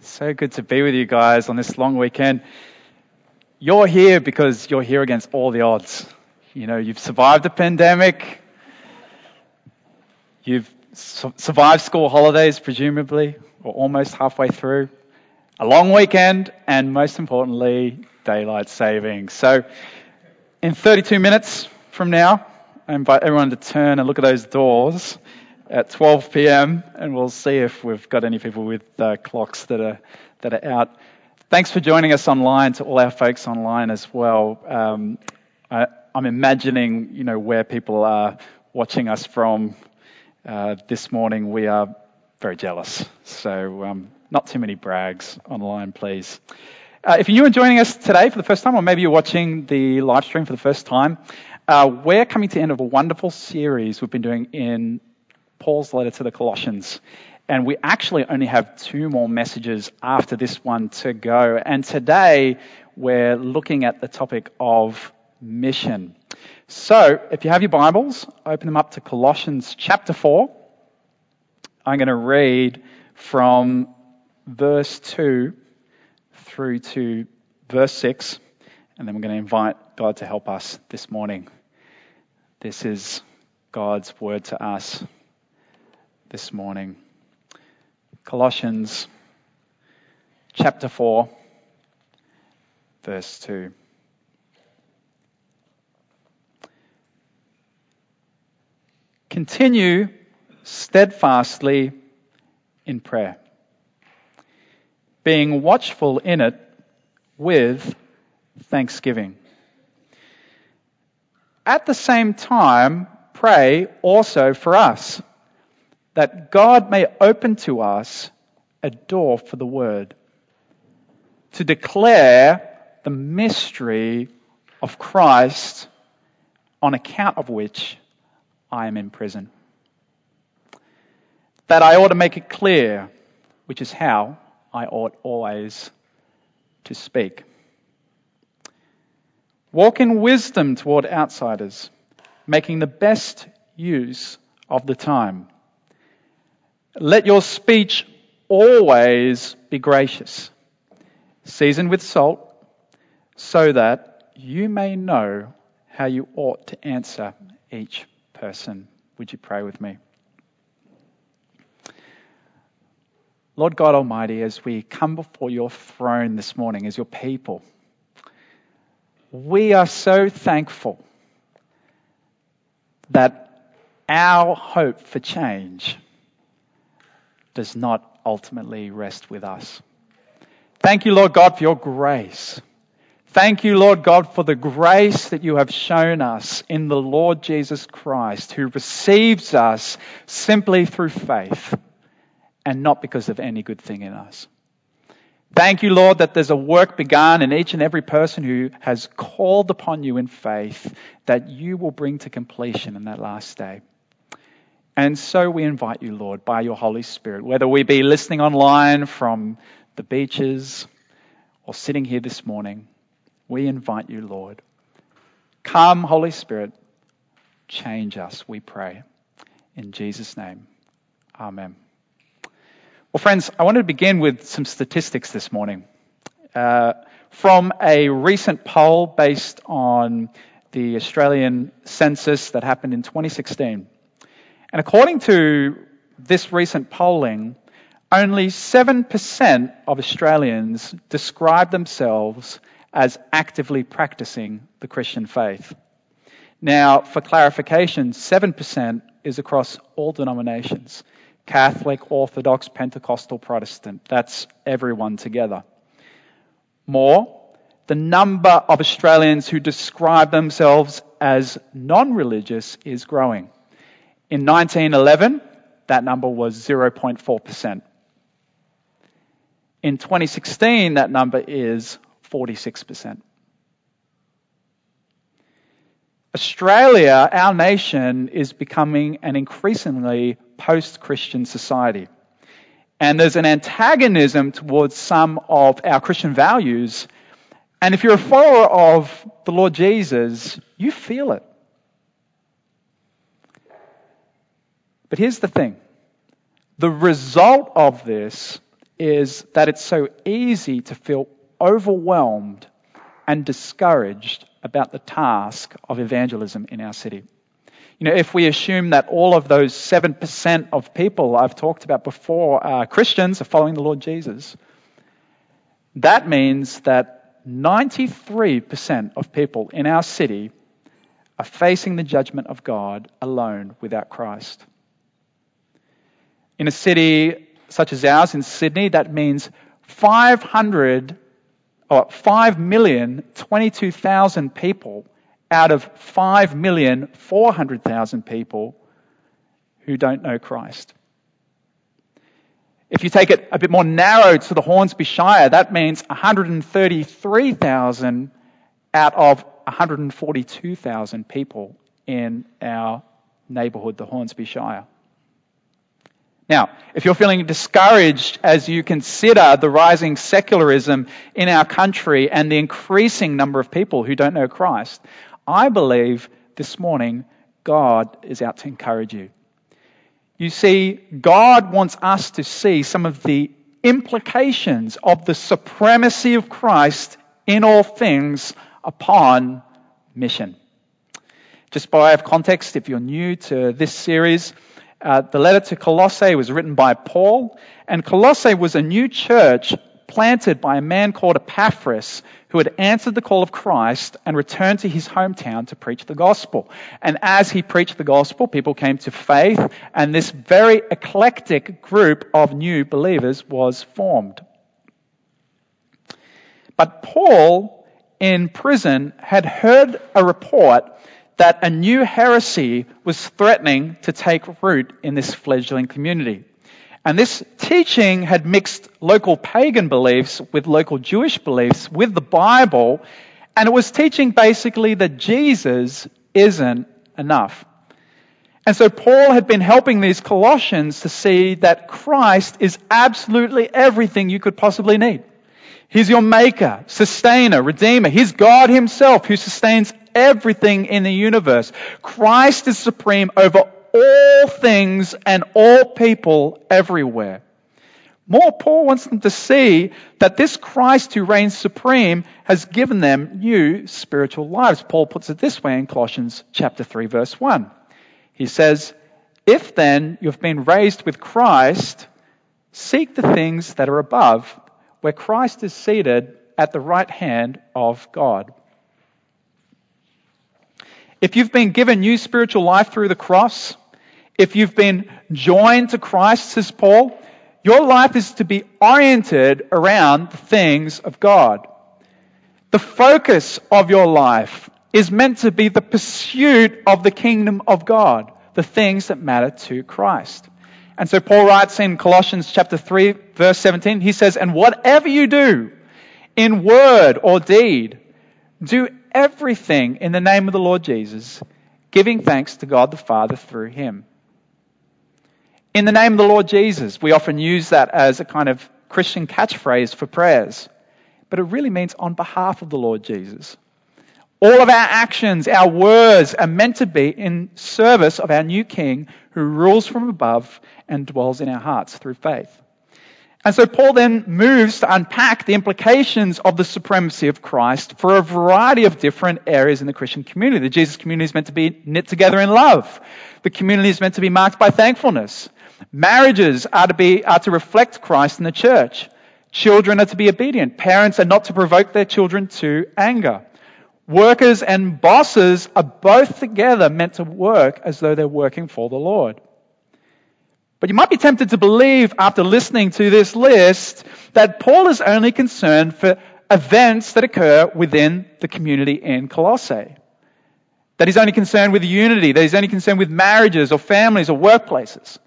So good to be with you guys on this long weekend. You're here because you're here against all the odds. You know, you've survived the pandemic. You've su- survived school holidays, presumably, or almost halfway through. A long weekend, and most importantly, daylight saving. So, in 32 minutes from now, I invite everyone to turn and look at those doors at 12 p.m. and we'll see if we've got any people with uh, clocks that are that are out. Thanks for joining us online to all our folks online as well. Um, I, am imagining you know where people are watching us from uh, this morning. We are very jealous, so um, not too many brags online, please. Uh, if you're new and joining us today for the first time, or maybe you're watching the live stream for the first time, uh, we're coming to the end of a wonderful series we've been doing in Paul's letter to the Colossians. And we actually only have two more messages after this one to go. And today we're looking at the topic of mission. So if you have your Bibles, open them up to Colossians chapter 4. I'm going to read from verse 2 through to verse 6, and then we're going to invite God to help us this morning. This is God's word to us this morning. Colossians chapter 4, verse 2. Continue steadfastly in prayer, being watchful in it with thanksgiving. At the same time, pray also for us that God may open to us a door for the word to declare the mystery of Christ on account of which I am in prison. That I ought to make it clear, which is how I ought always to speak. Walk in wisdom toward outsiders, making the best use of the time let your speech always be gracious, seasoned with salt, so that you may know how you ought to answer each person. Would you pray with me? Lord God Almighty, as we come before your throne this morning as your people, we are so thankful that our hope for change does not ultimately rest with us. Thank you, Lord God, for your grace. Thank you, Lord God, for the grace that you have shown us in the Lord Jesus Christ, who receives us simply through faith and not because of any good thing in us. Thank you, Lord, that there's a work begun in each and every person who has called upon you in faith that you will bring to completion in that last day. And so we invite you, Lord, by your Holy Spirit, whether we be listening online from the beaches or sitting here this morning, we invite you, Lord. Come, Holy Spirit, change us, we pray. In Jesus' name, Amen. Well, friends, I wanted to begin with some statistics this morning. Uh, from a recent poll based on the Australian census that happened in 2016. And according to this recent polling, only 7% of Australians describe themselves as actively practicing the Christian faith. Now, for clarification, 7% is across all denominations Catholic, Orthodox, Pentecostal, Protestant. That's everyone together. More, the number of Australians who describe themselves as non religious is growing. In 1911, that number was 0.4%. In 2016, that number is 46%. Australia, our nation, is becoming an increasingly post Christian society. And there's an antagonism towards some of our Christian values. And if you're a follower of the Lord Jesus, you feel it. But here's the thing the result of this is that it's so easy to feel overwhelmed and discouraged about the task of evangelism in our city. You know, if we assume that all of those 7% of people I've talked about before are Christians, are following the Lord Jesus, that means that 93% of people in our city are facing the judgment of God alone without Christ. In a city such as ours in Sydney, that means 500 or 5 million 22,000 people out of 5,400,000 people who don't know Christ. If you take it a bit more narrow to the Hornsby Shire, that means 133,000 out of 142,000 people in our neighbourhood, the Hornsby Shire. Now, if you're feeling discouraged as you consider the rising secularism in our country and the increasing number of people who don't know Christ, I believe this morning God is out to encourage you. You see, God wants us to see some of the implications of the supremacy of Christ in all things upon mission. Just by way of context, if you're new to this series, uh, the letter to Colossae was written by Paul, and Colossae was a new church planted by a man called Epaphras who had answered the call of Christ and returned to his hometown to preach the gospel. And as he preached the gospel, people came to faith, and this very eclectic group of new believers was formed. But Paul, in prison, had heard a report that a new heresy was threatening to take root in this fledgling community. And this teaching had mixed local pagan beliefs with local Jewish beliefs with the Bible, and it was teaching basically that Jesus isn't enough. And so Paul had been helping these Colossians to see that Christ is absolutely everything you could possibly need. He's your maker, sustainer, redeemer. He's God himself who sustains everything in the universe. Christ is supreme over all things and all people everywhere. More, Paul wants them to see that this Christ who reigns supreme has given them new spiritual lives. Paul puts it this way in Colossians chapter 3 verse 1. He says, If then you've been raised with Christ, seek the things that are above, where Christ is seated at the right hand of God. If you've been given new spiritual life through the cross, if you've been joined to Christ, says Paul, your life is to be oriented around the things of God. The focus of your life is meant to be the pursuit of the kingdom of God, the things that matter to Christ. And so Paul writes in Colossians chapter 3 verse 17, he says, and whatever you do in word or deed, do everything in the name of the Lord Jesus, giving thanks to God the Father through him. In the name of the Lord Jesus, we often use that as a kind of Christian catchphrase for prayers, but it really means on behalf of the Lord Jesus. All of our actions, our words are meant to be in service of our new King who rules from above and dwells in our hearts through faith. And so Paul then moves to unpack the implications of the supremacy of Christ for a variety of different areas in the Christian community. The Jesus community is meant to be knit together in love. The community is meant to be marked by thankfulness. Marriages are to be, are to reflect Christ in the church. Children are to be obedient. Parents are not to provoke their children to anger. Workers and bosses are both together meant to work as though they're working for the Lord. But you might be tempted to believe after listening to this list that Paul is only concerned for events that occur within the community in Colossae. That he's only concerned with unity, that he's only concerned with marriages or families or workplaces.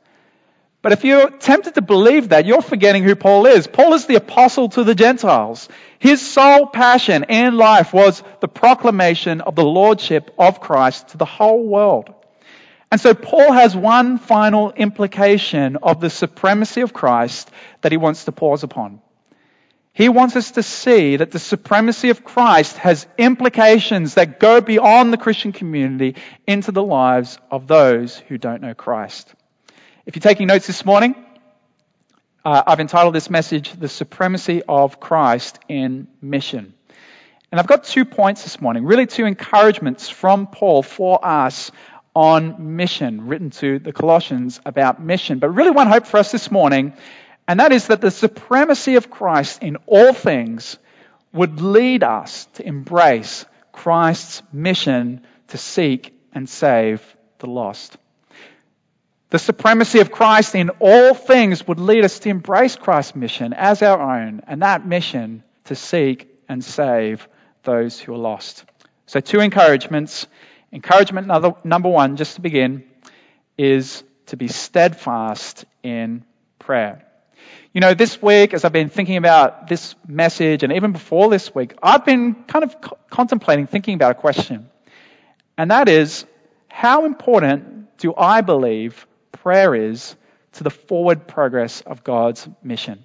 But if you're tempted to believe that, you're forgetting who Paul is. Paul is the apostle to the Gentiles. His sole passion in life was the proclamation of the lordship of Christ to the whole world. And so Paul has one final implication of the supremacy of Christ that he wants to pause upon. He wants us to see that the supremacy of Christ has implications that go beyond the Christian community into the lives of those who don't know Christ. If you're taking notes this morning, uh, I've entitled this message, The Supremacy of Christ in Mission. And I've got two points this morning, really two encouragements from Paul for us on mission, written to the Colossians about mission. But really, one hope for us this morning, and that is that the supremacy of Christ in all things would lead us to embrace Christ's mission to seek and save the lost. The supremacy of Christ in all things would lead us to embrace Christ's mission as our own, and that mission to seek and save those who are lost. So, two encouragements. Encouragement number one, just to begin, is to be steadfast in prayer. You know, this week, as I've been thinking about this message, and even before this week, I've been kind of co- contemplating, thinking about a question. And that is, how important do I believe prayer is to the forward progress of God's mission?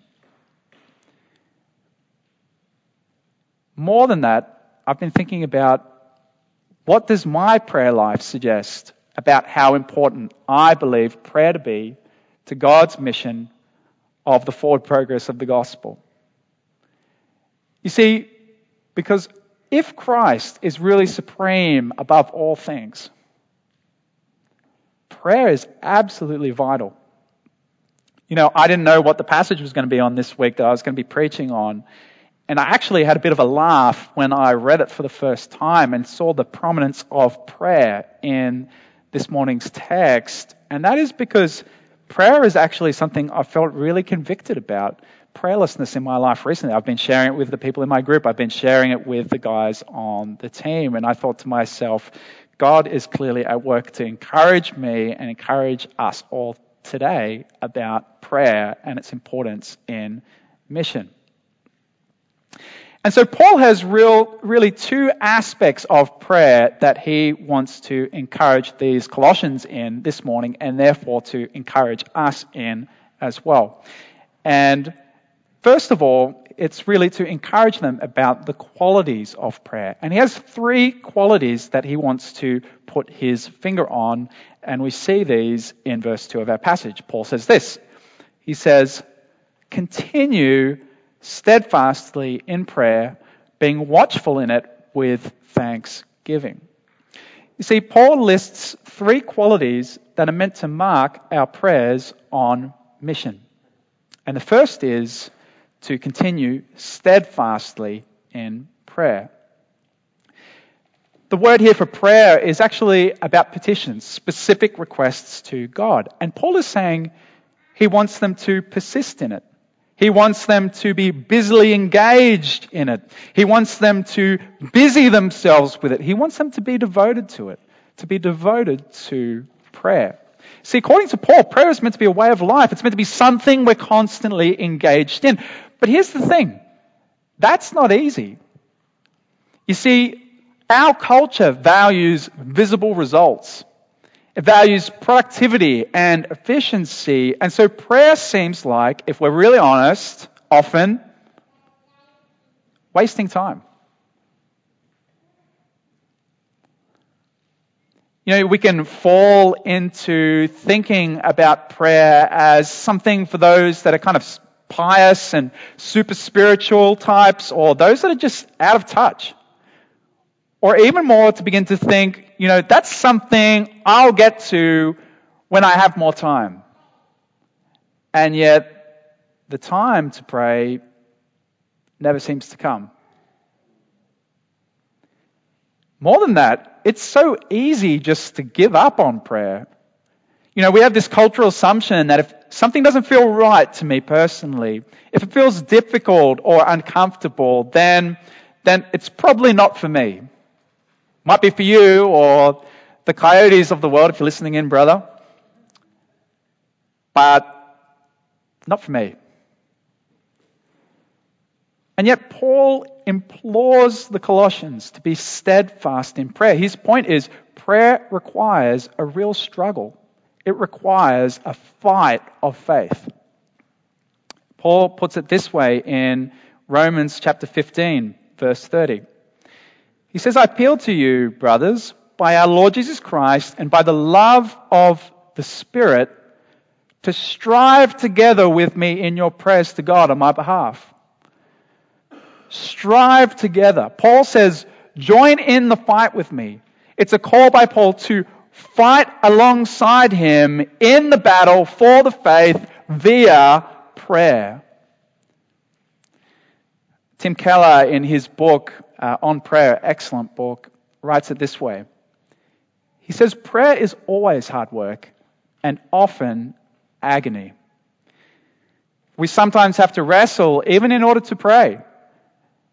More than that, I've been thinking about what does my prayer life suggest about how important I believe prayer to be to God's mission of the forward progress of the gospel. You see, because if Christ is really supreme above all things, prayer is absolutely vital. You know, I didn't know what the passage was going to be on this week that I was going to be preaching on. And I actually had a bit of a laugh when I read it for the first time and saw the prominence of prayer in this morning's text. And that is because prayer is actually something I felt really convicted about. Prayerlessness in my life recently. I've been sharing it with the people in my group. I've been sharing it with the guys on the team. And I thought to myself, God is clearly at work to encourage me and encourage us all today about prayer and its importance in mission. And so Paul has real, really two aspects of prayer that he wants to encourage these Colossians in this morning and therefore to encourage us in as well. And first of all, it's really to encourage them about the qualities of prayer. And he has three qualities that he wants to put his finger on, and we see these in verse 2 of our passage. Paul says this. He says, continue steadfastly in prayer, being watchful in it with thanksgiving. You see, Paul lists three qualities that are meant to mark our prayers on mission. And the first is to continue steadfastly in prayer. The word here for prayer is actually about petitions, specific requests to God. And Paul is saying he wants them to persist in it. He wants them to be busily engaged in it. He wants them to busy themselves with it. He wants them to be devoted to it, to be devoted to prayer. See, according to Paul, prayer is meant to be a way of life. It's meant to be something we're constantly engaged in. But here's the thing that's not easy. You see, our culture values visible results. It values productivity and efficiency. And so prayer seems like, if we're really honest, often wasting time. You know, we can fall into thinking about prayer as something for those that are kind of pious and super spiritual types or those that are just out of touch. Or even more to begin to think, you know, that's something I'll get to when I have more time. And yet, the time to pray never seems to come. More than that, it's so easy just to give up on prayer. You know, we have this cultural assumption that if something doesn't feel right to me personally, if it feels difficult or uncomfortable, then, then it's probably not for me. Might be for you or the coyotes of the world if you're listening in, brother. But not for me. And yet, Paul implores the Colossians to be steadfast in prayer. His point is prayer requires a real struggle, it requires a fight of faith. Paul puts it this way in Romans chapter 15, verse 30. He says, I appeal to you, brothers, by our Lord Jesus Christ and by the love of the Spirit, to strive together with me in your prayers to God on my behalf. Strive together. Paul says, join in the fight with me. It's a call by Paul to fight alongside him in the battle for the faith via prayer. Tim Keller, in his book uh, on prayer, excellent book, writes it this way. He says, Prayer is always hard work and often agony. We sometimes have to wrestle even in order to pray.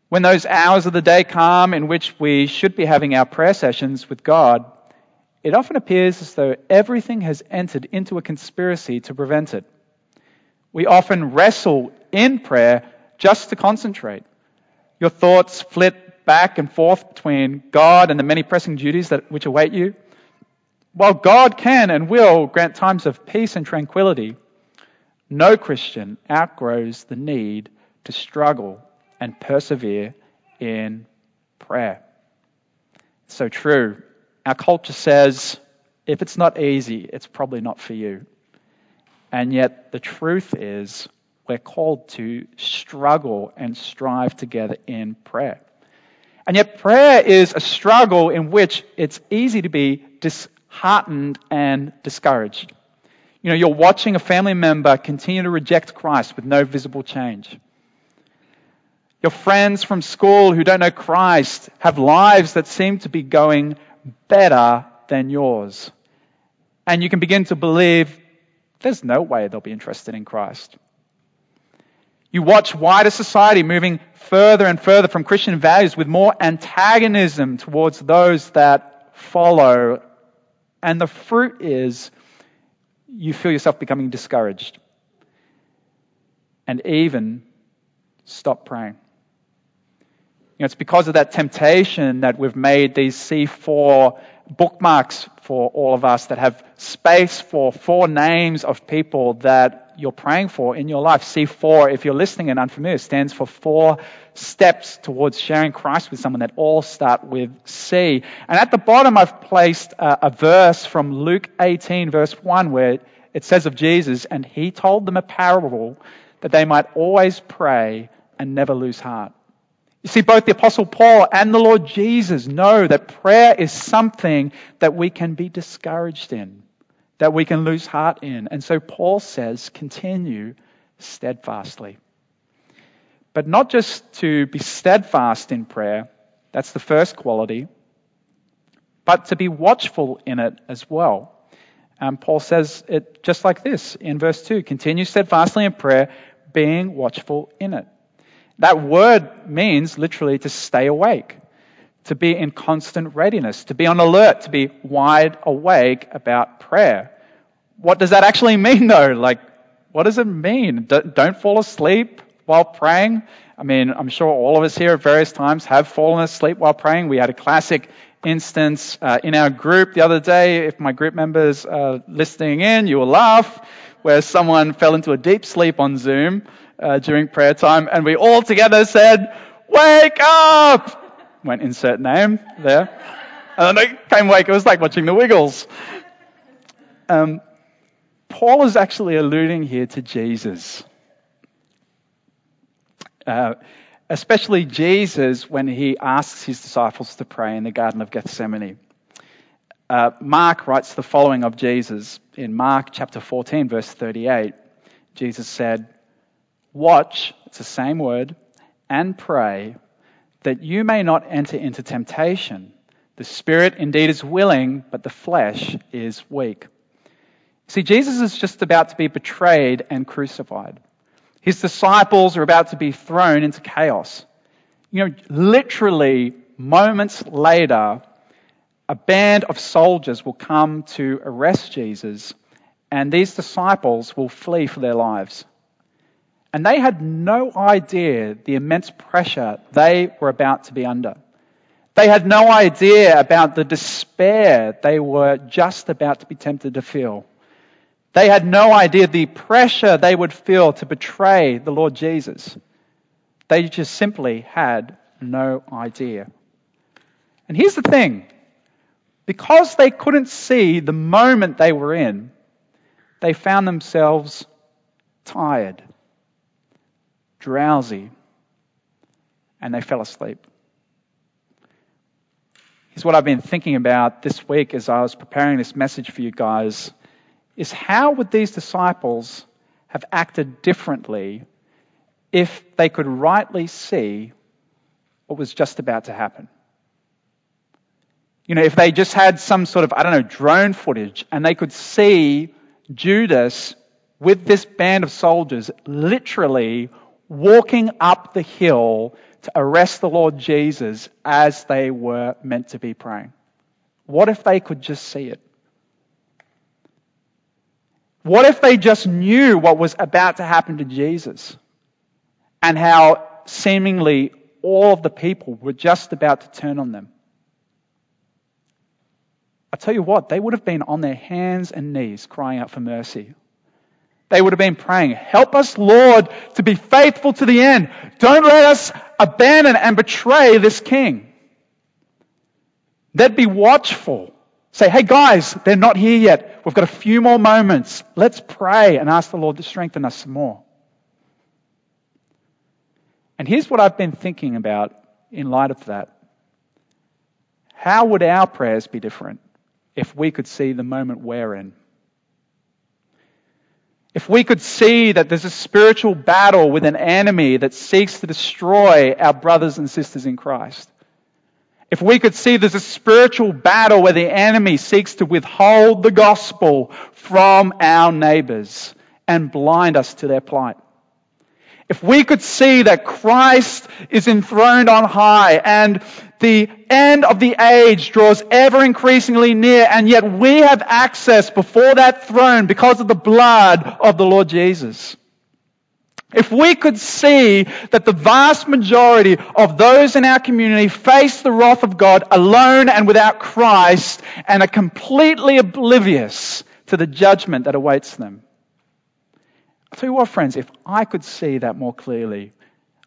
When those hours of the day come in which we should be having our prayer sessions with God, it often appears as though everything has entered into a conspiracy to prevent it. We often wrestle in prayer just to concentrate. Your thoughts flit back and forth between God and the many pressing duties that, which await you. While God can and will grant times of peace and tranquility, no Christian outgrows the need to struggle and persevere in prayer. So true. Our culture says if it's not easy, it's probably not for you. And yet, the truth is, we're called to struggle and strive together in prayer. And yet, prayer is a struggle in which it's easy to be disheartened and discouraged. You know, you're watching a family member continue to reject Christ with no visible change. Your friends from school who don't know Christ have lives that seem to be going better than yours. And you can begin to believe there's no way they'll be interested in Christ. You watch wider society moving further and further from Christian values with more antagonism towards those that follow. And the fruit is you feel yourself becoming discouraged and even stop praying know, it's because of that temptation that we've made these C4 bookmarks for all of us that have space for four names of people that you're praying for in your life. C4, if you're listening and unfamiliar, stands for four steps towards sharing Christ with someone that all start with C. And at the bottom, I've placed a, a verse from Luke 18, verse 1, where it says of Jesus, and he told them a parable that they might always pray and never lose heart. You see, both the Apostle Paul and the Lord Jesus know that prayer is something that we can be discouraged in, that we can lose heart in. And so Paul says, continue steadfastly. But not just to be steadfast in prayer, that's the first quality, but to be watchful in it as well. Um, Paul says it just like this in verse 2 continue steadfastly in prayer, being watchful in it. That word means literally to stay awake, to be in constant readiness, to be on alert, to be wide awake about prayer. What does that actually mean though? Like, what does it mean? Don't fall asleep while praying. I mean, I'm sure all of us here at various times have fallen asleep while praying. We had a classic instance uh, in our group the other day. If my group members are listening in, you will laugh, where someone fell into a deep sleep on Zoom uh, during prayer time, and we all together said, "Wake up!" Went insert name there, and then I came awake. It was like watching the Wiggles. Um, Paul is actually alluding here to Jesus. Uh, especially Jesus when he asks his disciples to pray in the Garden of Gethsemane. Uh, Mark writes the following of Jesus in Mark chapter 14, verse 38. Jesus said, Watch, it's the same word, and pray that you may not enter into temptation. The spirit indeed is willing, but the flesh is weak. See, Jesus is just about to be betrayed and crucified. His disciples are about to be thrown into chaos. You know, literally moments later, a band of soldiers will come to arrest Jesus, and these disciples will flee for their lives. And they had no idea the immense pressure they were about to be under. They had no idea about the despair they were just about to be tempted to feel. They had no idea the pressure they would feel to betray the Lord Jesus. They just simply had no idea. And here's the thing because they couldn't see the moment they were in, they found themselves tired, drowsy, and they fell asleep. Here's what I've been thinking about this week as I was preparing this message for you guys is how would these disciples have acted differently if they could rightly see what was just about to happen? You know, if they just had some sort of, I don't know, drone footage and they could see Judas with this band of soldiers literally walking up the hill to arrest the Lord Jesus as they were meant to be praying. What if they could just see it? What if they just knew what was about to happen to Jesus and how seemingly all of the people were just about to turn on them? I tell you what, they would have been on their hands and knees crying out for mercy. They would have been praying, Help us, Lord, to be faithful to the end. Don't let us abandon and betray this king. They'd be watchful. Say, hey guys, they're not here yet. We've got a few more moments. Let's pray and ask the Lord to strengthen us some more. And here's what I've been thinking about in light of that. How would our prayers be different if we could see the moment we're in? If we could see that there's a spiritual battle with an enemy that seeks to destroy our brothers and sisters in Christ. If we could see there's a spiritual battle where the enemy seeks to withhold the gospel from our neighbors and blind us to their plight. If we could see that Christ is enthroned on high and the end of the age draws ever increasingly near, and yet we have access before that throne because of the blood of the Lord Jesus. If we could see that the vast majority of those in our community face the wrath of God alone and without Christ and are completely oblivious to the judgment that awaits them, I'll tell you what, friends, if I could see that more clearly,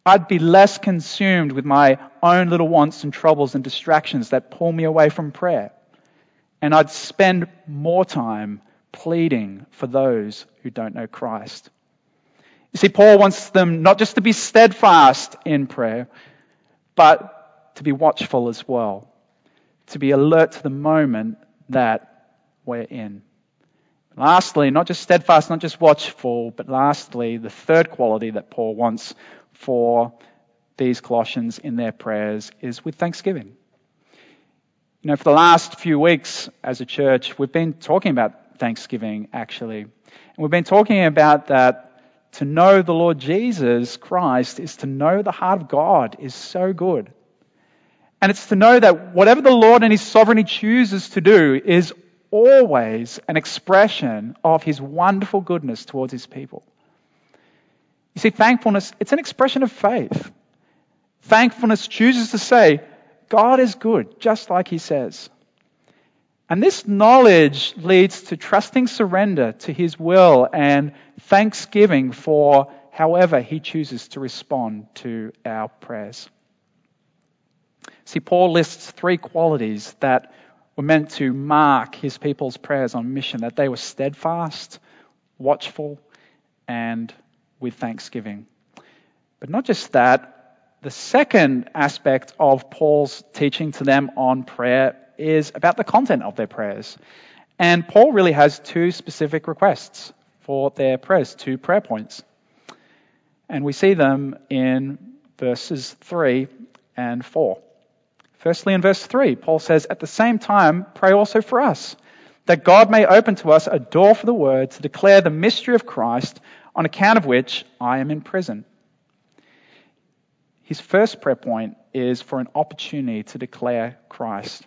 I'd be less consumed with my own little wants and troubles and distractions that pull me away from prayer. And I'd spend more time pleading for those who don't know Christ. You see, Paul wants them not just to be steadfast in prayer, but to be watchful as well, to be alert to the moment that we're in. Lastly, not just steadfast, not just watchful, but lastly, the third quality that Paul wants for these Colossians in their prayers is with thanksgiving. You know, for the last few weeks as a church, we've been talking about thanksgiving, actually. And we've been talking about that to know the Lord Jesus Christ is to know the heart of God is so good. And it's to know that whatever the Lord and His sovereignty chooses to do is always an expression of his wonderful goodness towards his people. You see, thankfulness, it's an expression of faith. Thankfulness chooses to say, God is good, just like he says. And this knowledge leads to trusting surrender to his will and thanksgiving for however he chooses to respond to our prayers. See, Paul lists three qualities that were meant to mark his people's prayers on mission, that they were steadfast, watchful, and with thanksgiving. But not just that, the second aspect of Paul's teaching to them on prayer is about the content of their prayers. And Paul really has two specific requests for their prayers, two prayer points. And we see them in verses 3 and 4. Firstly, in verse 3, Paul says, At the same time, pray also for us, that God may open to us a door for the word to declare the mystery of Christ, on account of which I am in prison. His first prayer point is for an opportunity to declare Christ.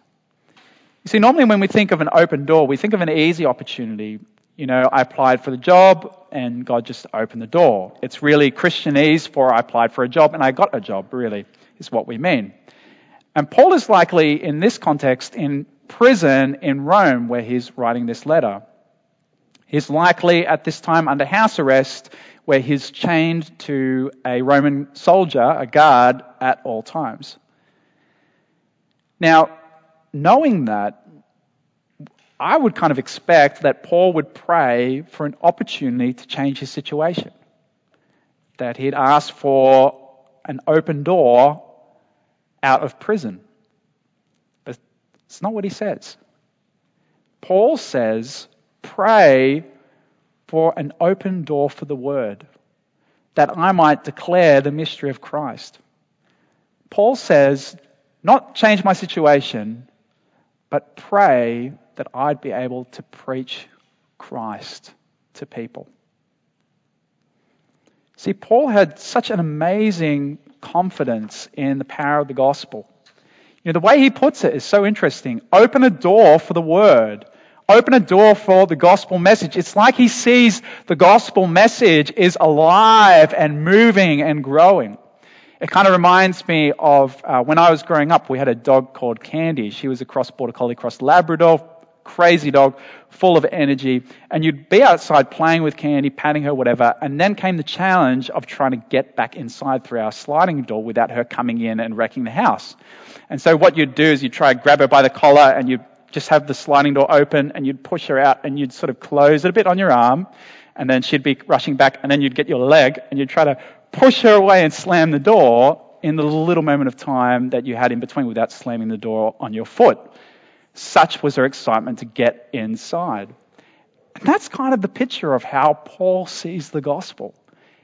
You see, normally when we think of an open door, we think of an easy opportunity. You know, I applied for the job and God just opened the door. It's really Christianese for I applied for a job and I got a job, really, is what we mean. And Paul is likely, in this context, in prison in Rome where he's writing this letter. He's likely at this time under house arrest where he's chained to a Roman soldier, a guard, at all times. Now, knowing that, I would kind of expect that Paul would pray for an opportunity to change his situation. That he'd ask for an open door out of prison. But it's not what he says. Paul says, pray for an open door for the word, that I might declare the mystery of Christ. Paul says, not change my situation, but pray that I'd be able to preach Christ to people. See, Paul had such an amazing confidence in the power of the gospel. You know, the way he puts it is so interesting. Open a door for the word. Open a door for the gospel message. It's like he sees the gospel message is alive and moving and growing. It kind of reminds me of uh, when I was growing up, we had a dog called Candy. She was a cross border collie cross Labrador, crazy dog, full of energy. And you'd be outside playing with Candy, patting her, whatever. And then came the challenge of trying to get back inside through our sliding door without her coming in and wrecking the house. And so what you'd do is you'd try to grab her by the collar and you'd just have the sliding door open and you'd push her out and you'd sort of close it a bit on your arm. And then she'd be rushing back and then you'd get your leg and you'd try to push her away and slam the door in the little moment of time that you had in between without slamming the door on your foot. Such was her excitement to get inside. And that's kind of the picture of how Paul sees the gospel.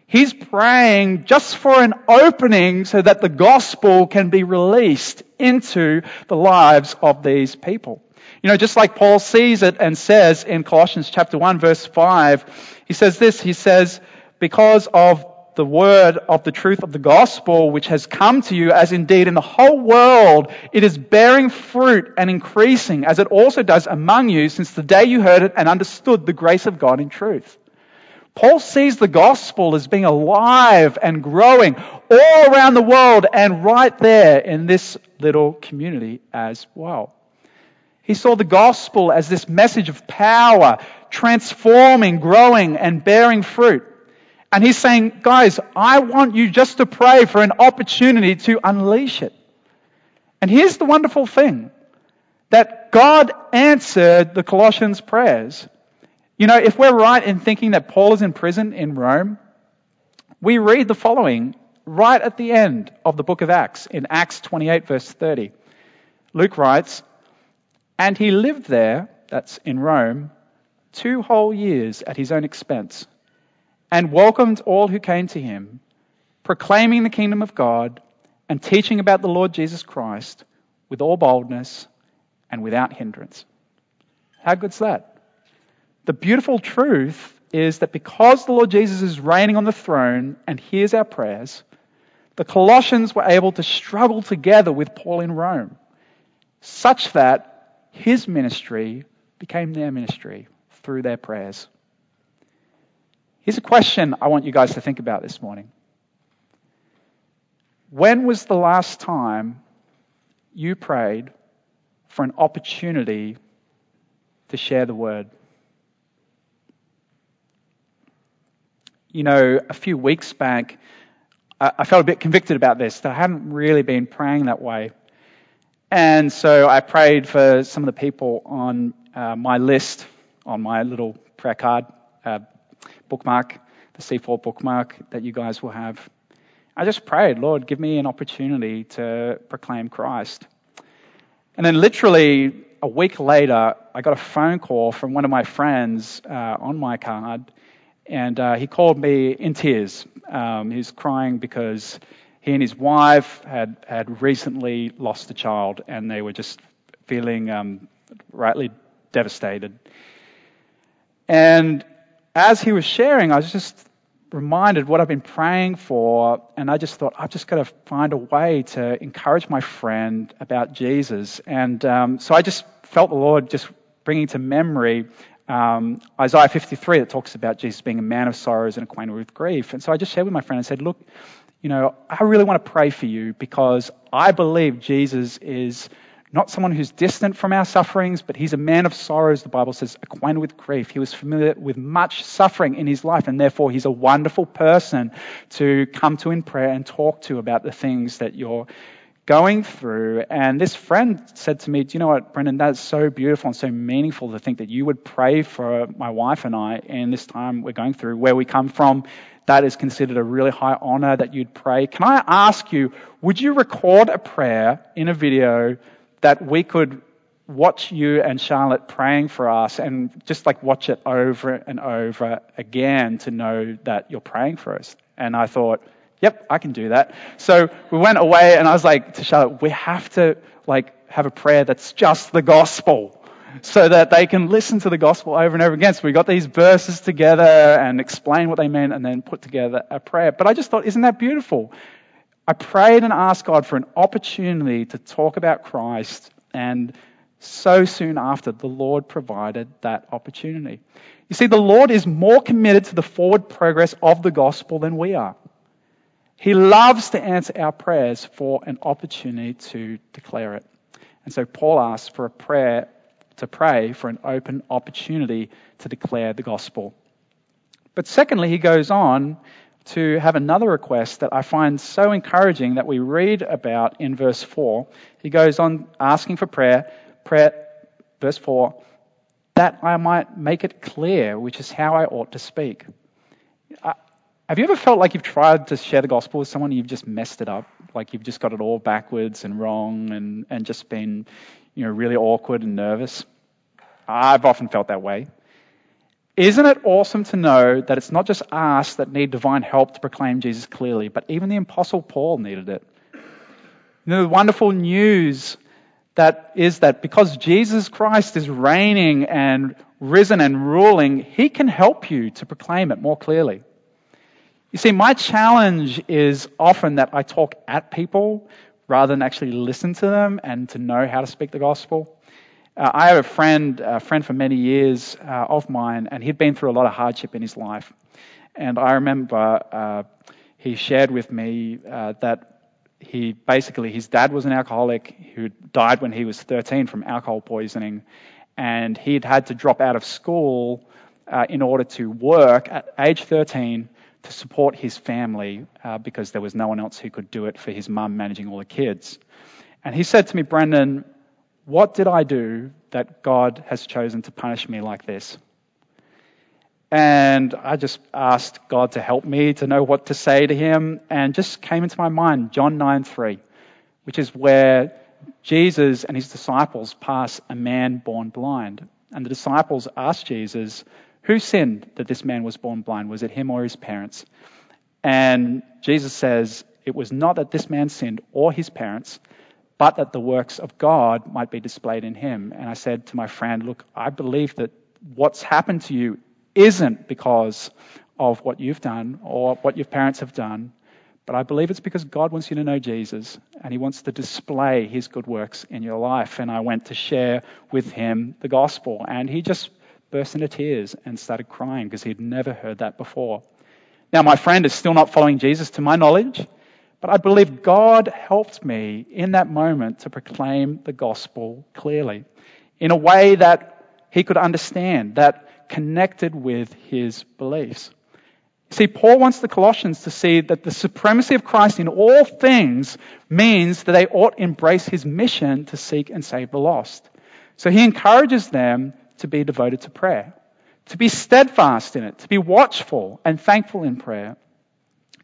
He's praying just for an opening so that the gospel can be released into the lives of these people. You know, just like Paul sees it and says in Colossians chapter 1 verse 5, he says this, he says, because of the word of the truth of the gospel which has come to you, as indeed in the whole world it is bearing fruit and increasing, as it also does among you since the day you heard it and understood the grace of God in truth. Paul sees the gospel as being alive and growing all around the world and right there in this little community as well. He saw the gospel as this message of power, transforming, growing, and bearing fruit. And he's saying, guys, I want you just to pray for an opportunity to unleash it. And here's the wonderful thing that God answered the Colossians' prayers. You know, if we're right in thinking that Paul is in prison in Rome, we read the following right at the end of the book of Acts, in Acts 28, verse 30. Luke writes, And he lived there, that's in Rome, two whole years at his own expense and welcomed all who came to him, proclaiming the kingdom of God and teaching about the Lord Jesus Christ with all boldness and without hindrance. How good's that? The beautiful truth is that because the Lord Jesus is reigning on the throne and hears our prayers, the Colossians were able to struggle together with Paul in Rome, such that his ministry became their ministry through their prayers. Here's a question I want you guys to think about this morning. When was the last time you prayed for an opportunity to share the word? You know, a few weeks back, I felt a bit convicted about this. I hadn't really been praying that way. And so I prayed for some of the people on uh, my list, on my little prayer card, uh, bookmark, the C4 bookmark that you guys will have. I just prayed, Lord, give me an opportunity to proclaim Christ. And then, literally a week later, I got a phone call from one of my friends uh, on my card, and uh, he called me in tears. Um, he was crying because he and his wife had, had recently lost a child, and they were just feeling um, rightly devastated. And as he was sharing, I was just reminded what I've been praying for, and I just thought, I've just got to find a way to encourage my friend about Jesus. And um, so I just felt the Lord just bringing to memory um, Isaiah 53 that talks about Jesus being a man of sorrows and acquainted with grief. And so I just shared with my friend and said, Look, you know, I really want to pray for you because I believe Jesus is not someone who's distant from our sufferings, but he's a man of sorrows, the Bible says, acquainted with grief. He was familiar with much suffering in his life, and therefore he's a wonderful person to come to in prayer and talk to about the things that you're going through, and this friend said to me, Do you know what, Brendan, that's so beautiful and so meaningful to think that you would pray for my wife and I in this time we're going through, where we come from. That is considered a really high honor that you'd pray. Can I ask you, would you record a prayer in a video that we could watch you and Charlotte praying for us and just like watch it over and over again to know that you're praying for us? And I thought, yep, I can do that. So we went away and I was like to Charlotte, we have to like have a prayer that's just the gospel so that they can listen to the gospel over and over again. So we got these verses together and explain what they meant and then put together a prayer. But I just thought, isn't that beautiful? I prayed and asked God for an opportunity to talk about Christ and so soon after, the Lord provided that opportunity. You see, the Lord is more committed to the forward progress of the gospel than we are. He loves to answer our prayers for an opportunity to declare it. And so Paul asks for a prayer to pray for an open opportunity to declare the gospel. But secondly, he goes on to have another request that I find so encouraging that we read about in verse 4. He goes on asking for prayer, prayer verse 4, that I might make it clear, which is how I ought to speak. Uh, have you ever felt like you've tried to share the gospel with someone and you've just messed it up? Like you've just got it all backwards and wrong and, and just been, you know, really awkward and nervous? I've often felt that way. Isn't it awesome to know that it's not just us that need divine help to proclaim Jesus clearly, but even the Apostle Paul needed it? You know, the wonderful news that is that because Jesus Christ is reigning and risen and ruling, he can help you to proclaim it more clearly. You see, my challenge is often that I talk at people rather than actually listen to them and to know how to speak the gospel. Uh, I have a friend, a friend for many years uh, of mine, and he'd been through a lot of hardship in his life. And I remember uh, he shared with me uh, that he basically, his dad was an alcoholic who died when he was 13 from alcohol poisoning, and he'd had to drop out of school uh, in order to work at age 13 to support his family uh, because there was no one else who could do it for his mum managing all the kids. And he said to me, Brendan, what did I do that God has chosen to punish me like this? And I just asked God to help me to know what to say to him, and just came into my mind John 9 3, which is where Jesus and his disciples pass a man born blind. And the disciples ask Jesus, who sinned that this man was born blind? Was it him or his parents? And Jesus says, It was not that this man sinned or his parents, but that the works of God might be displayed in him. And I said to my friend, Look, I believe that what's happened to you isn't because of what you've done or what your parents have done, but I believe it's because God wants you to know Jesus and He wants to display His good works in your life. And I went to share with him the gospel, and he just burst into tears and started crying because he'd never heard that before. Now, my friend is still not following Jesus to my knowledge, but I believe God helped me in that moment to proclaim the gospel clearly in a way that he could understand, that connected with his beliefs. See, Paul wants the Colossians to see that the supremacy of Christ in all things means that they ought embrace his mission to seek and save the lost. So he encourages them to be devoted to prayer, to be steadfast in it, to be watchful and thankful in prayer,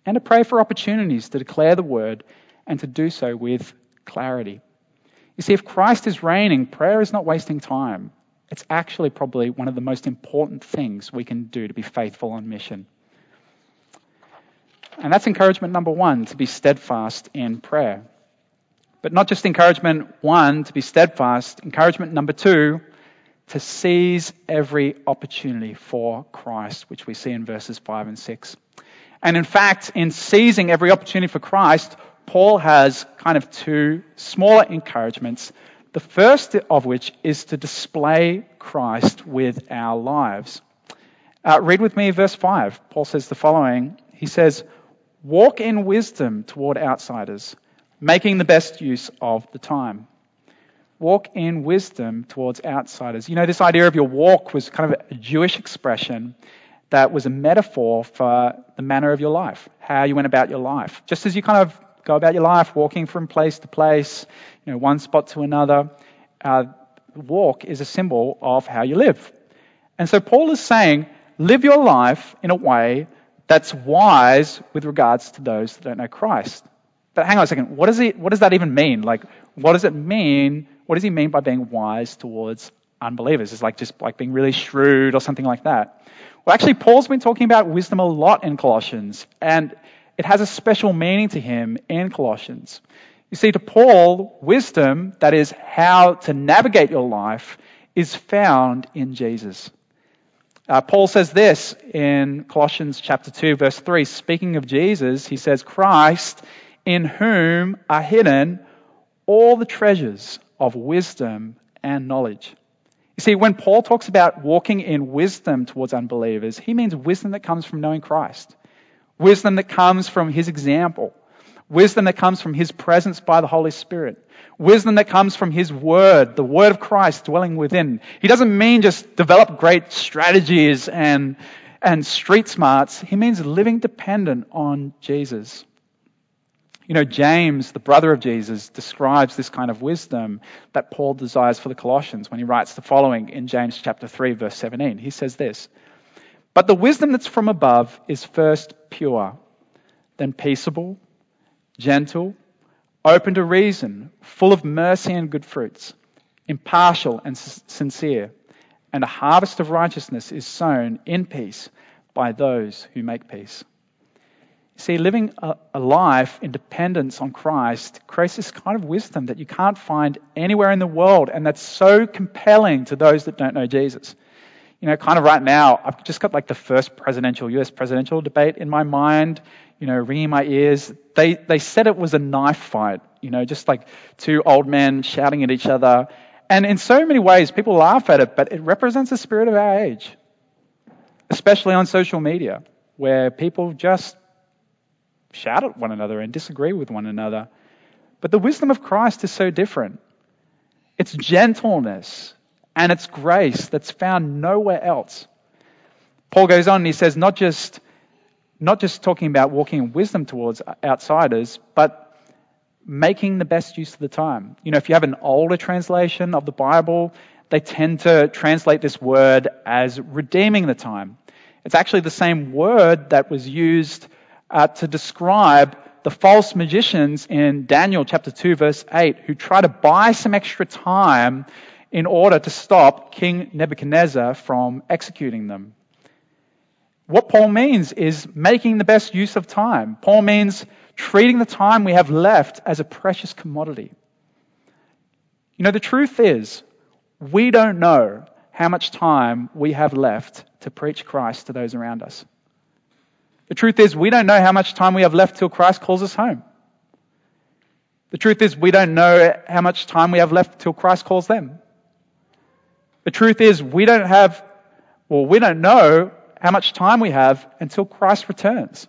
and to pray for opportunities to declare the word and to do so with clarity. You see, if Christ is reigning, prayer is not wasting time. It's actually probably one of the most important things we can do to be faithful on mission. And that's encouragement number one, to be steadfast in prayer. But not just encouragement one, to be steadfast. Encouragement number two, to seize every opportunity for Christ, which we see in verses 5 and 6. And in fact, in seizing every opportunity for Christ, Paul has kind of two smaller encouragements. The first of which is to display Christ with our lives. Uh, read with me verse 5. Paul says the following He says, Walk in wisdom toward outsiders, making the best use of the time walk in wisdom towards outsiders. You know, this idea of your walk was kind of a Jewish expression that was a metaphor for the manner of your life, how you went about your life. Just as you kind of go about your life, walking from place to place, you know, one spot to another. Uh, walk is a symbol of how you live. And so Paul is saying, live your life in a way that's wise with regards to those that don't know Christ. But hang on a second, what does, he, what does that even mean? Like, what does it mean? What does he mean by being wise towards unbelievers? It's like just like being really shrewd or something like that. Well, actually, Paul's been talking about wisdom a lot in Colossians, and it has a special meaning to him in Colossians. You see, to Paul, wisdom, that is how to navigate your life, is found in Jesus. Uh, Paul says this in Colossians chapter 2, verse 3. Speaking of Jesus, he says, Christ, in whom are hidden all the treasures of wisdom and knowledge. You see, when Paul talks about walking in wisdom towards unbelievers, he means wisdom that comes from knowing Christ, wisdom that comes from his example, wisdom that comes from his presence by the Holy Spirit, wisdom that comes from his word, the word of Christ dwelling within. He doesn't mean just develop great strategies and, and street smarts. He means living dependent on Jesus. You know, James, the brother of Jesus, describes this kind of wisdom that Paul desires for the Colossians when he writes the following in James chapter 3 verse 17. He says this, But the wisdom that's from above is first pure, then peaceable, gentle, open to reason, full of mercy and good fruits, impartial and sincere, and a harvest of righteousness is sown in peace by those who make peace. See, living a, a, life in dependence on Christ creates this kind of wisdom that you can't find anywhere in the world, and that's so compelling to those that don't know Jesus. You know, kind of right now, I've just got like the first presidential, US presidential debate in my mind, you know, ringing my ears. They, they said it was a knife fight, you know, just like two old men shouting at each other. And in so many ways, people laugh at it, but it represents the spirit of our age, especially on social media, where people just shout at one another and disagree with one another. But the wisdom of Christ is so different. It's gentleness and it's grace that's found nowhere else. Paul goes on and he says, not just, not just talking about walking in wisdom towards outsiders, but making the best use of the time. You know, if you have an older translation of the Bible, they tend to translate this word as redeeming the time. It's actually the same word that was used uh, to describe the false magicians in Daniel chapter 2 verse 8 who try to buy some extra time in order to stop King Nebuchadnezzar from executing them. What Paul means is making the best use of time. Paul means treating the time we have left as a precious commodity. You know, the truth is, we don't know how much time we have left to preach Christ to those around us. The truth is, we don't know how much time we have left till Christ calls us home. The truth is, we don't know how much time we have left till Christ calls them. The truth is, we don't have, well, we don't know how much time we have until Christ returns.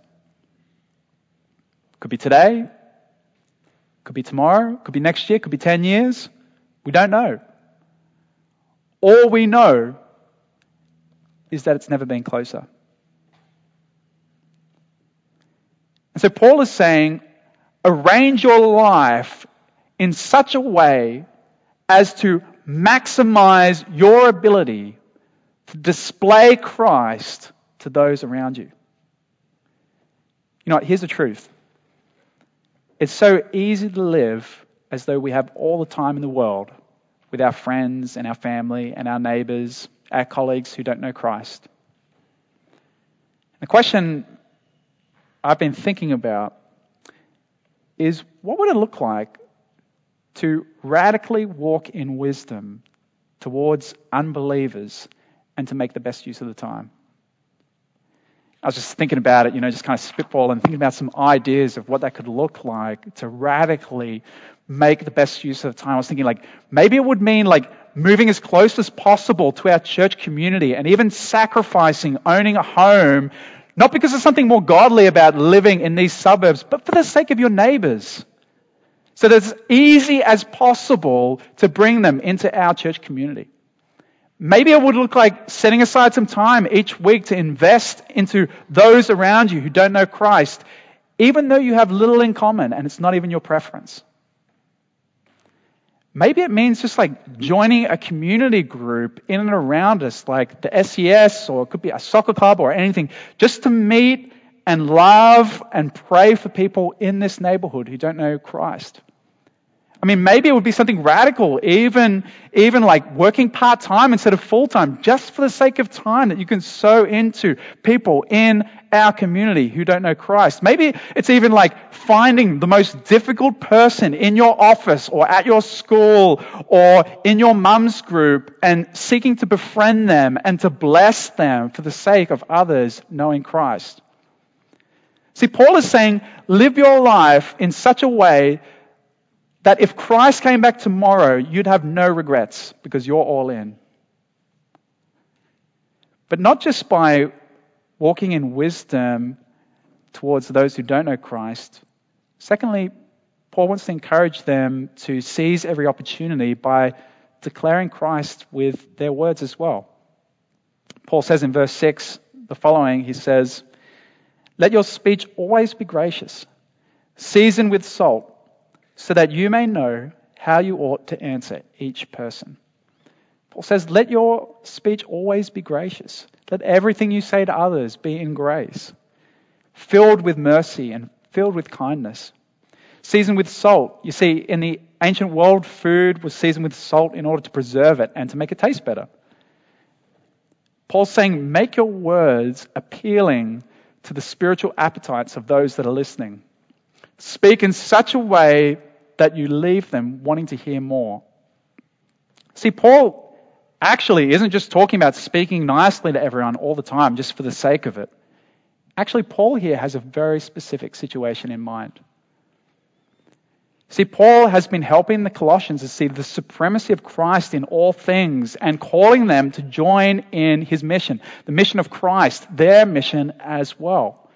Could be today, could be tomorrow, could be next year, could be 10 years. We don't know. All we know is that it's never been closer. And so Paul is saying, arrange your life in such a way as to maximize your ability to display Christ to those around you. You know, here's the truth. It's so easy to live as though we have all the time in the world with our friends and our family and our neighbors, our colleagues who don't know Christ. The question I've been thinking about is what would it look like to radically walk in wisdom towards unbelievers and to make the best use of the time? I was just thinking about it, you know, just kind of spitball and thinking about some ideas of what that could look like to radically make the best use of the time. I was thinking like maybe it would mean like moving as close as possible to our church community and even sacrificing owning a home not because there's something more godly about living in these suburbs, but for the sake of your neighbors. So that it's easy as possible to bring them into our church community. Maybe it would look like setting aside some time each week to invest into those around you who don't know Christ even though you have little in common and it's not even your preference. Maybe it means just like joining a community group in and around us, like the SES, or it could be a soccer club or anything, just to meet and love and pray for people in this neighborhood who don't know Christ. I mean, maybe it would be something radical, even, even like working part time instead of full time, just for the sake of time that you can sow into people in our community who don't know Christ. Maybe it's even like finding the most difficult person in your office or at your school or in your mum's group and seeking to befriend them and to bless them for the sake of others knowing Christ. See, Paul is saying, live your life in such a way that if Christ came back tomorrow, you'd have no regrets because you're all in. But not just by walking in wisdom towards those who don't know Christ. Secondly, Paul wants to encourage them to seize every opportunity by declaring Christ with their words as well. Paul says in verse 6 the following he says, Let your speech always be gracious, seasoned with salt so that you may know how you ought to answer each person. Paul says, Let your speech always be gracious. Let everything you say to others be in grace, filled with mercy and filled with kindness. Seasoned with salt. You see, in the ancient world, food was seasoned with salt in order to preserve it and to make it taste better. Paul's saying, Make your words appealing to the spiritual appetites of those that are listening. Speak in such a way that you leave them wanting to hear more. See, Paul actually isn't just talking about speaking nicely to everyone all the time just for the sake of it. Actually, Paul here has a very specific situation in mind. See, Paul has been helping the Colossians to see the supremacy of Christ in all things and calling them to join in his mission, the mission of Christ, their mission as well.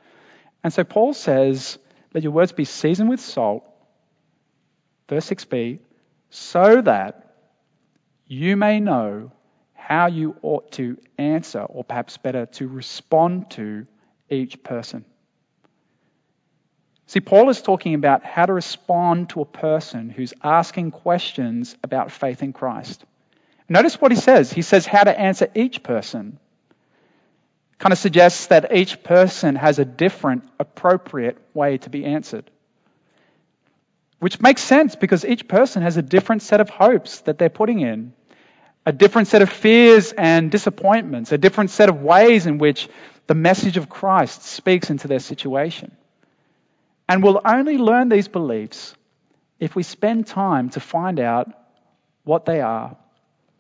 And so Paul says, Let your words be seasoned with salt Verse 6b, so that you may know how you ought to answer, or perhaps better, to respond to each person. See, Paul is talking about how to respond to a person who's asking questions about faith in Christ. Notice what he says. He says how to answer each person. Kind of suggests that each person has a different, appropriate way to be answered. Which makes sense because each person has a different set of hopes that they're putting in, a different set of fears and disappointments, a different set of ways in which the message of Christ speaks into their situation. And we'll only learn these beliefs if we spend time to find out what they are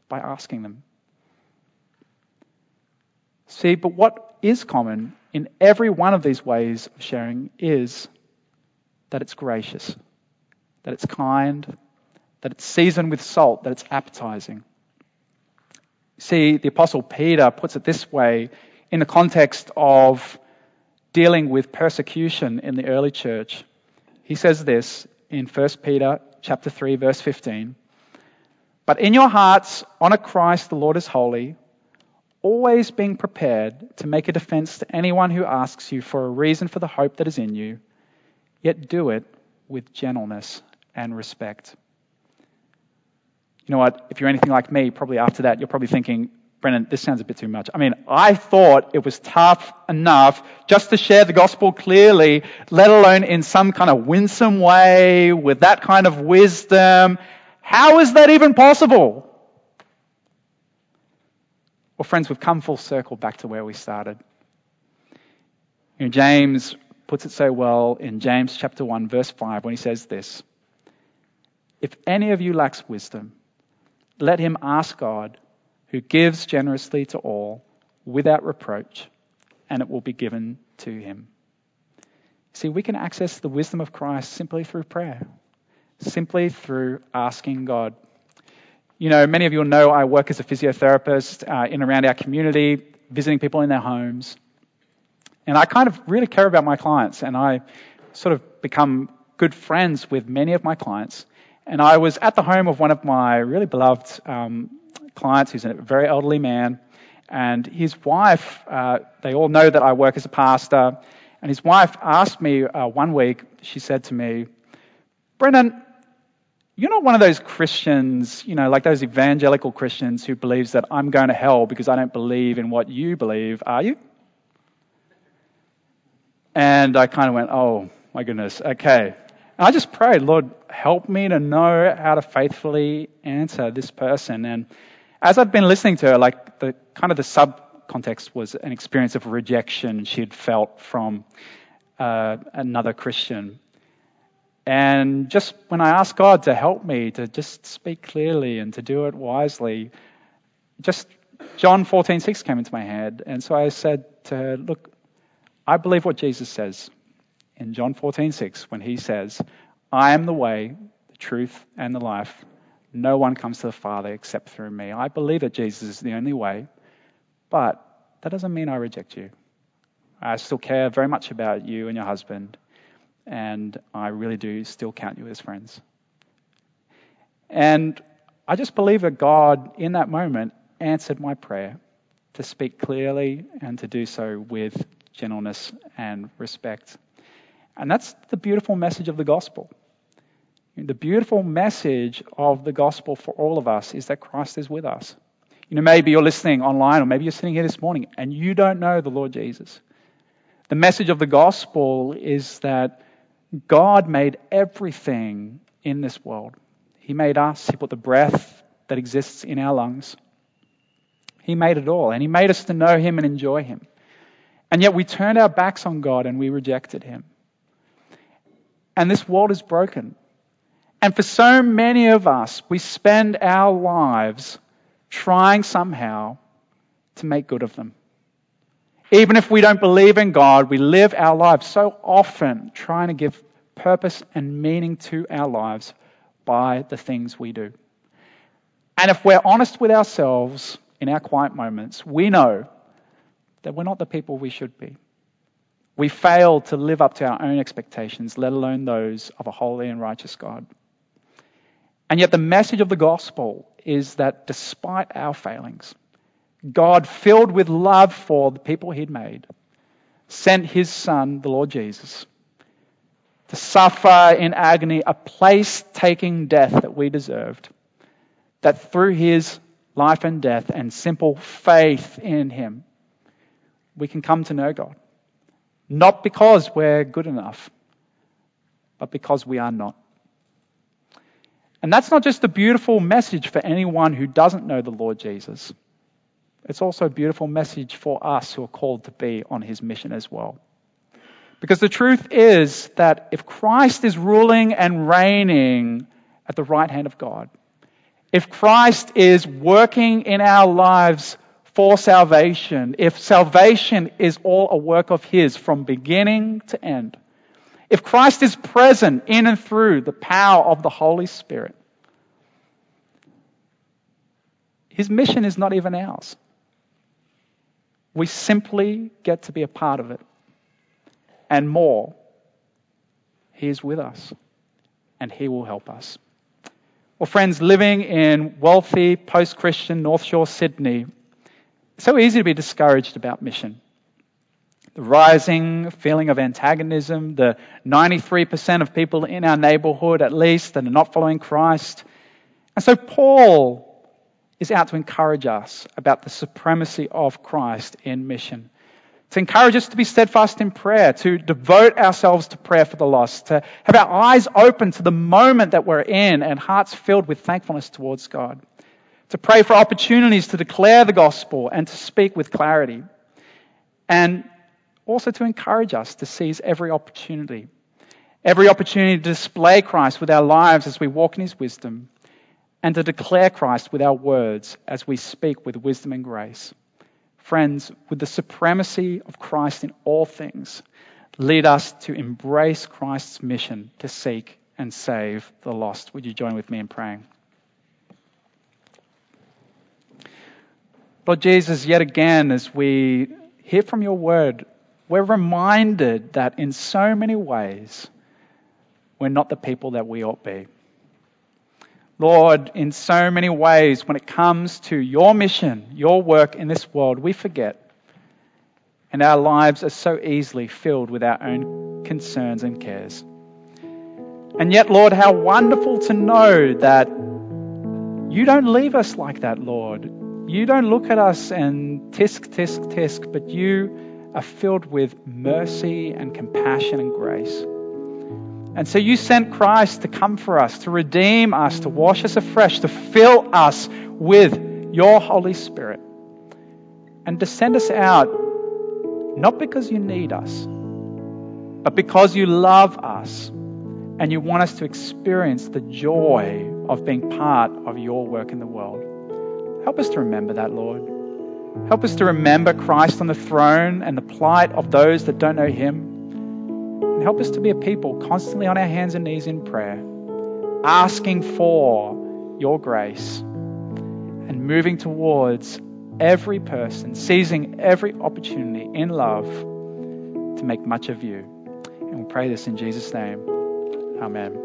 by asking them. See, but what is common in every one of these ways of sharing is that it's gracious that it's kind, that it's seasoned with salt, that it's appetizing. See, the Apostle Peter puts it this way in the context of dealing with persecution in the early church. He says this in 1 Peter chapter 3 verse 15. But in your hearts honor Christ the Lord is holy, always being prepared to make a defense to anyone who asks you for a reason for the hope that is in you, yet do it with gentleness and respect. You know what? If you're anything like me, probably after that, you're probably thinking, Brennan, this sounds a bit too much. I mean, I thought it was tough enough just to share the gospel clearly, let alone in some kind of winsome way, with that kind of wisdom. How is that even possible? Well, friends, we've come full circle back to where we started. You know, James puts it so well in James chapter 1, verse 5, when he says this. If any of you lacks wisdom, let him ask God, who gives generously to all without reproach, and it will be given to him. See, we can access the wisdom of Christ simply through prayer, simply through asking God. You know, many of you know I work as a physiotherapist uh, in around our community, visiting people in their homes. And I kind of really care about my clients, and I sort of become good friends with many of my clients. And I was at the home of one of my really beloved um, clients, who's a very elderly man, and his wife. Uh, they all know that I work as a pastor, And his wife asked me uh, one week, she said to me, Brennan, you're not one of those Christians, you know, like those evangelical Christians who believes that I'm going to hell because I don't believe in what you believe, are you? And I kind of went, oh my goodness, okay. I just prayed, Lord, help me to know how to faithfully answer this person. And as I'd been listening to her, like the kind of the subcontext was an experience of rejection she'd felt from uh, another Christian. And just when I asked God to help me to just speak clearly and to do it wisely, just John 14:6 came into my head, and so I said to her, "Look, I believe what Jesus says in John 14:6 when he says, "I am the way, the truth, and the life. No one comes to the Father except through me." I believe that Jesus is the only way, but that doesn't mean I reject you. I still care very much about you and your husband and I really do still count you as friends. And I just believe that God, in that moment, answered my prayer to speak clearly and to do so with gentleness and respect. And that's the beautiful message of the gospel. The beautiful message of the gospel for all of us is that Christ is with us. You know, maybe you're listening online or maybe you're sitting here this morning and you don't know the Lord Jesus. The message of the gospel is that God made everything in this world. He made us, He put the breath that exists in our lungs. He made it all, and He made us to know Him and enjoy Him. And yet we turned our backs on God and we rejected Him. And this world is broken. And for so many of us, we spend our lives trying somehow to make good of them. Even if we don't believe in God, we live our lives so often trying to give purpose and meaning to our lives by the things we do. And if we're honest with ourselves in our quiet moments, we know that we're not the people we should be. We fail to live up to our own expectations, let alone those of a holy and righteous God. And yet, the message of the gospel is that despite our failings, God, filled with love for the people he'd made, sent his son, the Lord Jesus, to suffer in agony a place taking death that we deserved. That through his life and death and simple faith in him, we can come to know God. Not because we're good enough, but because we are not. And that's not just a beautiful message for anyone who doesn't know the Lord Jesus. It's also a beautiful message for us who are called to be on his mission as well. Because the truth is that if Christ is ruling and reigning at the right hand of God, if Christ is working in our lives for salvation, if salvation is all a work of His from beginning to end, if Christ is present in and through the power of the Holy Spirit, His mission is not even ours. We simply get to be a part of it. And more, He is with us and He will help us. Well, friends, living in wealthy post Christian North Shore Sydney, so easy to be discouraged about mission. The rising feeling of antagonism, the 93% of people in our neighborhood at least that are not following Christ. And so Paul is out to encourage us about the supremacy of Christ in mission. To encourage us to be steadfast in prayer, to devote ourselves to prayer for the lost, to have our eyes open to the moment that we're in and hearts filled with thankfulness towards God, to pray for opportunities to declare the gospel and to speak with clarity, and also to encourage us to seize every opportunity, every opportunity to display Christ with our lives as we walk in His wisdom, and to declare Christ with our words as we speak with wisdom and grace. Friends, with the supremacy of Christ in all things, lead us to embrace Christ's mission to seek and save the lost. Would you join with me in praying? Lord Jesus, yet again, as we hear from your word, we're reminded that in so many ways, we're not the people that we ought be. Lord, in so many ways, when it comes to your mission, your work in this world, we forget. and our lives are so easily filled with our own concerns and cares. And yet, Lord, how wonderful to know that you don't leave us like that, Lord. You don't look at us and tisk, tisk, tisk, but you are filled with mercy and compassion and grace. And so you sent Christ to come for us, to redeem us, to wash us afresh, to fill us with your Holy Spirit, and to send us out not because you need us, but because you love us and you want us to experience the joy of being part of your work in the world. Help us to remember that, Lord. Help us to remember Christ on the throne and the plight of those that don't know Him. And help us to be a people constantly on our hands and knees in prayer, asking for your grace and moving towards every person, seizing every opportunity in love to make much of you. And we pray this in Jesus' name. Amen.